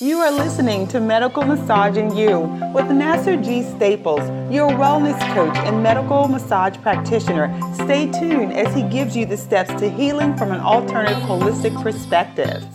You are listening to Medical Massage and You with Nasser G. Staples, your wellness coach and medical massage practitioner. Stay tuned as he gives you the steps to healing from an alternative holistic perspective.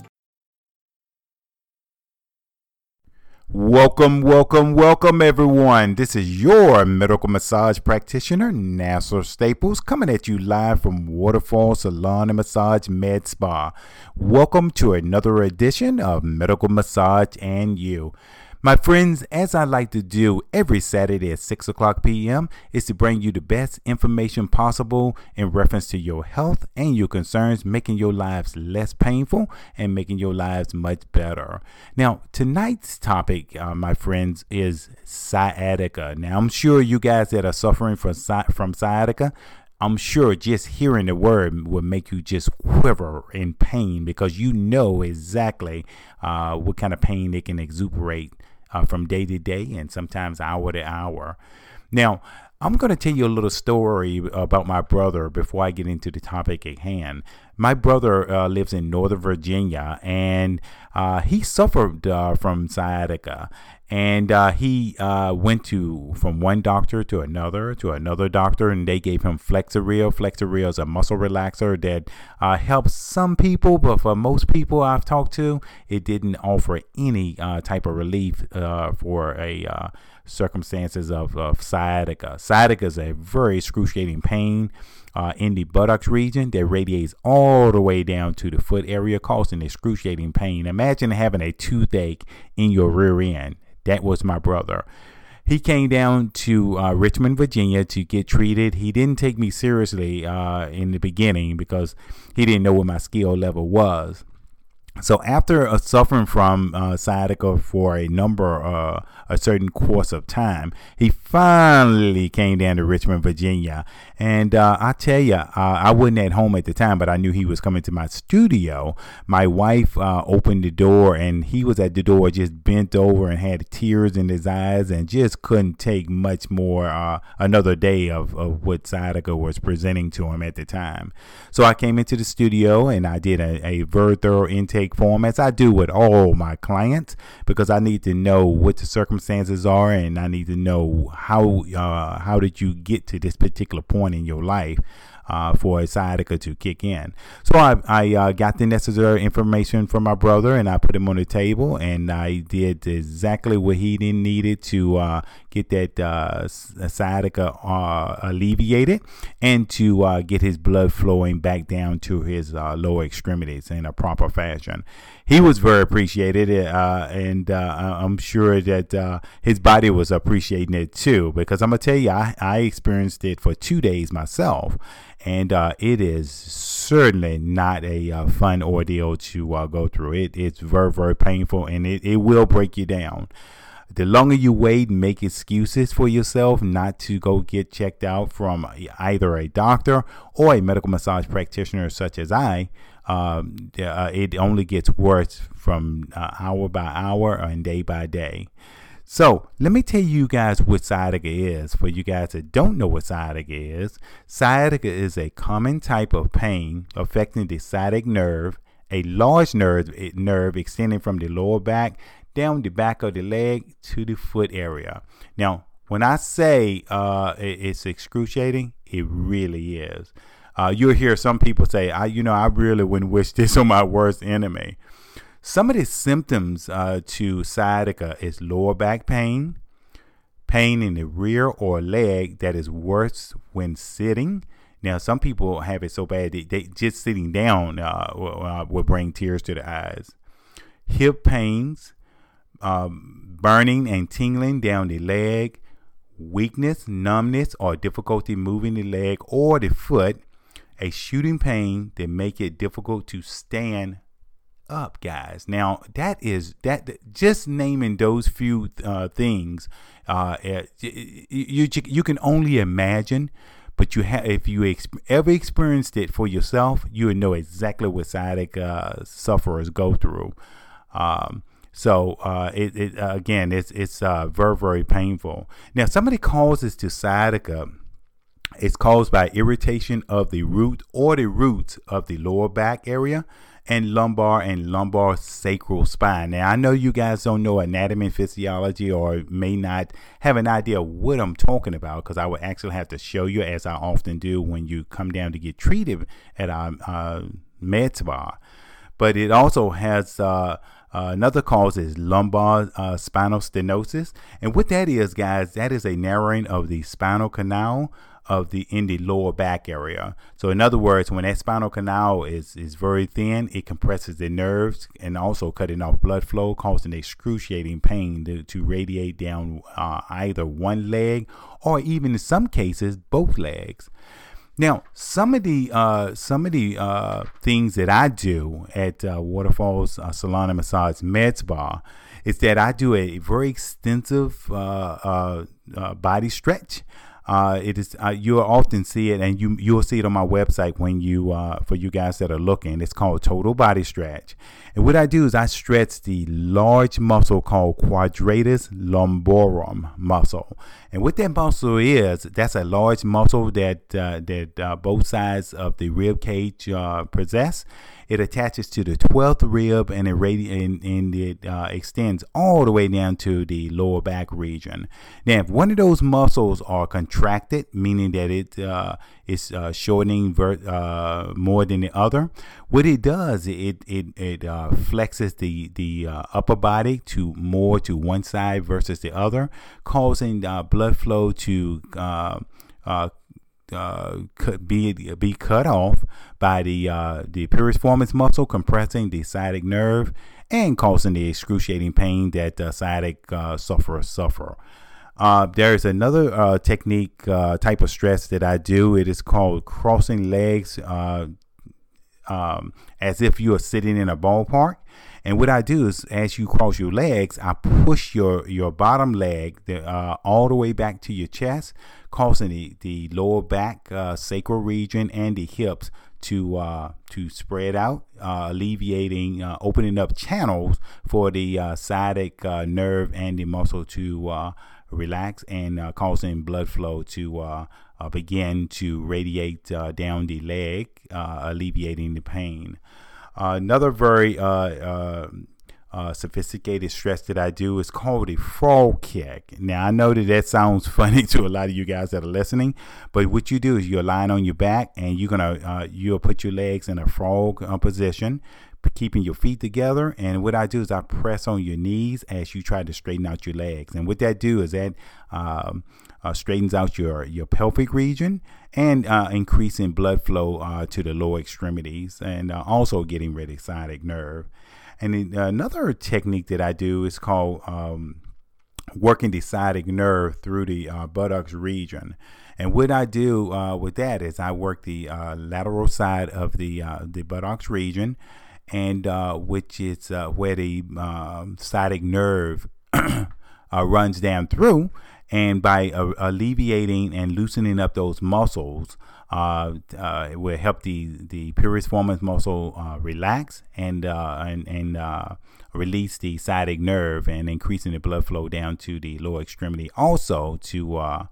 Welcome, welcome, welcome, everyone. This is your medical massage practitioner, Nasser Staples, coming at you live from Waterfall Salon and Massage Med Spa. Welcome to another edition of Medical Massage and You. My friends, as I like to do every Saturday at 6 o'clock p.m., is to bring you the best information possible in reference to your health and your concerns, making your lives less painful and making your lives much better. Now, tonight's topic, uh, my friends, is sciatica. Now, I'm sure you guys that are suffering from, from sciatica I'm sure just hearing the word will make you just quiver in pain because you know exactly uh, what kind of pain they can exuberate uh, from day to day and sometimes hour to hour. Now, I'm going to tell you a little story about my brother before I get into the topic at hand. My brother uh, lives in Northern Virginia and uh, he suffered uh, from sciatica. And uh, he uh, went to from one doctor to another to another doctor and they gave him flexeril flexeril is a muscle relaxer that uh, helps some people but for most people i've talked to it didn't offer any type of relief for a circumstances of, of sciatica sciatica is a very excruciating pain uh, in the buttocks region that radiates all the way down to the foot area, causing excruciating pain. Imagine having a toothache in your rear end. That was my brother. He came down to uh, Richmond, Virginia to get treated. He didn't take me seriously uh, in the beginning because he didn't know what my skill level was. So after uh, suffering from uh, sciatica for a number, uh, a certain course of time, he finally came down to Richmond, Virginia. And uh, I tell you, uh, I wasn't at home at the time, but I knew he was coming to my studio. My wife uh, opened the door, and he was at the door, just bent over and had tears in his eyes, and just couldn't take much more another day of, of what sciatica was presenting to him at the time. So I came into the studio and I did a, a very thorough intake intake form as I do with all my clients because I need to know what the circumstances are and I need to know how uh, how did you get to this particular point in your life uh, for a sciatica to kick in. So I, I uh, got the necessary information from my brother and I put him on the table and I did exactly what he needed to uh, get that uh, sciatica uh, alleviated and to uh, get his blood flowing back down to his lower extremities in a proper fashion. He was very appreciated, and I'm sure that his body was appreciating it too because I'm gonna tell you, I, I experienced it for two days myself and uh, it is certainly not a uh, fun ordeal to uh, go through. It it's very very painful, and it, it will break you down. The longer you wait and make excuses for yourself not to go get checked out from either a doctor or a medical massage practitioner such as I, um, uh, it only gets worse from uh, hour by hour and day by day. So let me tell you guys what sciatica is. For you guys that don't know what sciatica is, sciatica is a common type of pain affecting the sciatic nerve, a large nerve, eh, nerve extending from the lower back down the back of the leg to the foot area. Now, when I say uh, it's excruciating, it really is. Uh, you'll hear some people say, "I, you know, I really wouldn't wish this on my worst enemy." Some of the symptoms uh, to sciatica is lower back pain, pain in the rear or leg that is worse when sitting. Now, some people have it so bad that they just sitting down uh, will, uh, will, bring tears to the eyes. Hip pains, um, burning and tingling down the leg, weakness, numbness, or difficulty moving the leg or the foot, a shooting pain that make it difficult to stand up, guys. Now that is that just naming those few uh, things, uh, eh, you, you can only imagine. But you have, if you ever experienced it for yourself, you would know exactly what sciatic uh, sufferers go through. Um, so uh, it, it uh, again, it's it's uh, very very painful. Now, some of the causes to sciatica is caused by irritation of the root or the roots of the lower back area and lumbar and lumbar sacral spine. Now, I know you guys don't know anatomy and physiology or may not have an idea what I'm talking about because I would actually have to show you, as I often do when you come down to get treated at our uh, med spa. But it also has uh, uh, another cause is lumbar uh, spinal stenosis. And what that is, guys, that is a narrowing of the spinal canal of the in the lower back area. So in other words, when that spinal canal is is very thin, it compresses the nerves and also cutting off blood flow, causing excruciating pain to, to radiate down uh, either one leg or even in some cases both legs. Now, some of the uh, some of the uh, things that I do at uh, Waterfalls uh, Salon and Massage Med Spa is that I do a very extensive uh, uh, body stretch. Uh, it is uh, you'll often see it, and you you'll see it on my website when you uh, for you guys that are looking. It's called Total Body Stretch, and what I do is I stretch the large muscle called quadratus lumborum muscle. And what that muscle is, that's a large muscle that uh, that uh, both sides of the rib cage uh, possess it attaches to the 12th rib and it, radi- and, and it uh, extends all the way down to the lower back region. Now, if one of those muscles are contracted, meaning that it uh, is uh, shortening ver- uh, more than the other, what it does, it it it uh, flexes the the uh, upper body to more to one side versus the other, causing blood flow to uh, uh, be be cut off by the uh, the piriformis muscle compressing the sciatic nerve and causing the excruciating pain that the sciatic uh, sufferers suffer. Uh, there's another uh, technique uh, type of stress that I do. It is called crossing legs, um, as if you are sitting in a ballpark. And what I do is, as you cross your legs, I push your your bottom leg the, uh, all the way back to your chest, causing the, the lower back, uh, sacral region, and the hips to uh, to spread out, uh, alleviating, uh, opening up channels for the uh, sciatic nerve and the muscle to relax and causing blood flow to begin to radiate down the leg, alleviating the pain. Another very uh, sophisticated stretch that I do is called a frog kick. Now, I know that that sounds funny to a lot of you guys that are listening, but what you do is you're lying on your back and you're gonna uh, you'll put your legs in a frog uh, position, keeping your feet together. And what I do is I press on your knees as you try to straighten out your legs. And what that do is that um, uh, straightens out your your pelvic region and uh, increasing blood flow uh, to the lower extremities, and uh, also getting rid of sciatic nerve. And another technique that I do is called um, working the sciatic nerve through the uh, buttocks region. And what I do uh, with that is I work the uh, lateral side of the uh, the buttocks region, and uh, which is uh, where the um, sciatic nerve runs down through. And by alleviating and loosening up those muscles, uh, uh, it will help the the piriformis muscle uh, relax and uh, and, and uh, release the sciatic nerve and increasing the blood flow down to the lower extremity. Also to uh,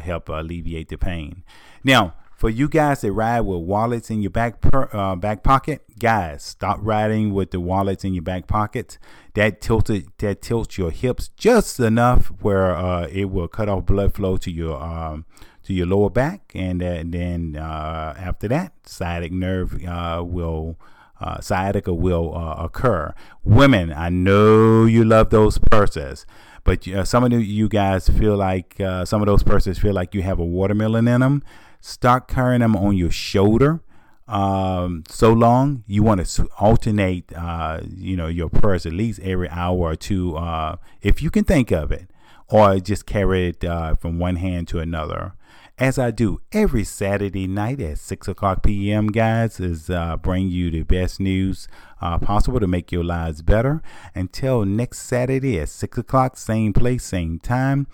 help alleviate the pain. Now, for you guys that ride with wallets in your back per, back pocket, guys, stop riding with the wallets in your back pockets. That tilted that tilts your hips just enough where it will cut off blood flow to your um, to your lower back, and, uh, and then uh, after that, sciatic nerve uh, will uh, sciatica will uh, occur. Women, I know you love those purses, but uh, some of you guys feel like uh, some of those purses feel like you have a watermelon in them. Start carrying them on your shoulder um, so long. You want to alternate, uh, you know, your purse at least every hour or two, uh, if you can think of it, or just carry it uh, from one hand to another as I do every Saturday night at 6 o'clock p.m., guys, is uh, bring you the best news uh, possible to make your lives better. Until next Saturday at 6 o'clock, same place, same time,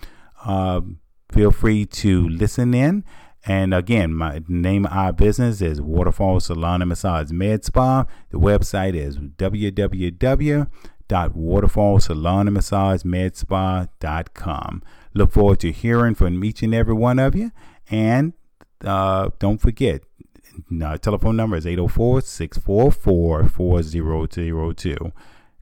uh, feel free to listen in. And again, my name of our business is Waterfall Salon and Massage Med Spa. The website is www.waterfallsalonandmassagemedspa.com. Look forward to hearing from each and every one of you. And uh, don't forget, uh, telephone number is 804 644 4002.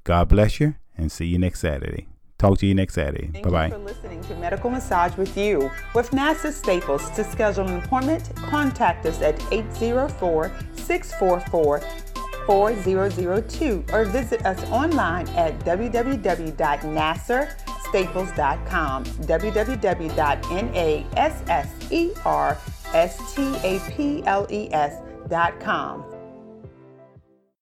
God bless you and see you next Saturday. Talk to you next Saturday. Thank bye bye. you for listening to Medical Massage with You. With Nasser Staples, to schedule an appointment, contact us at 804 644 4002 or visit us online at www.nasserstaples.com. www.nasserstaples.com.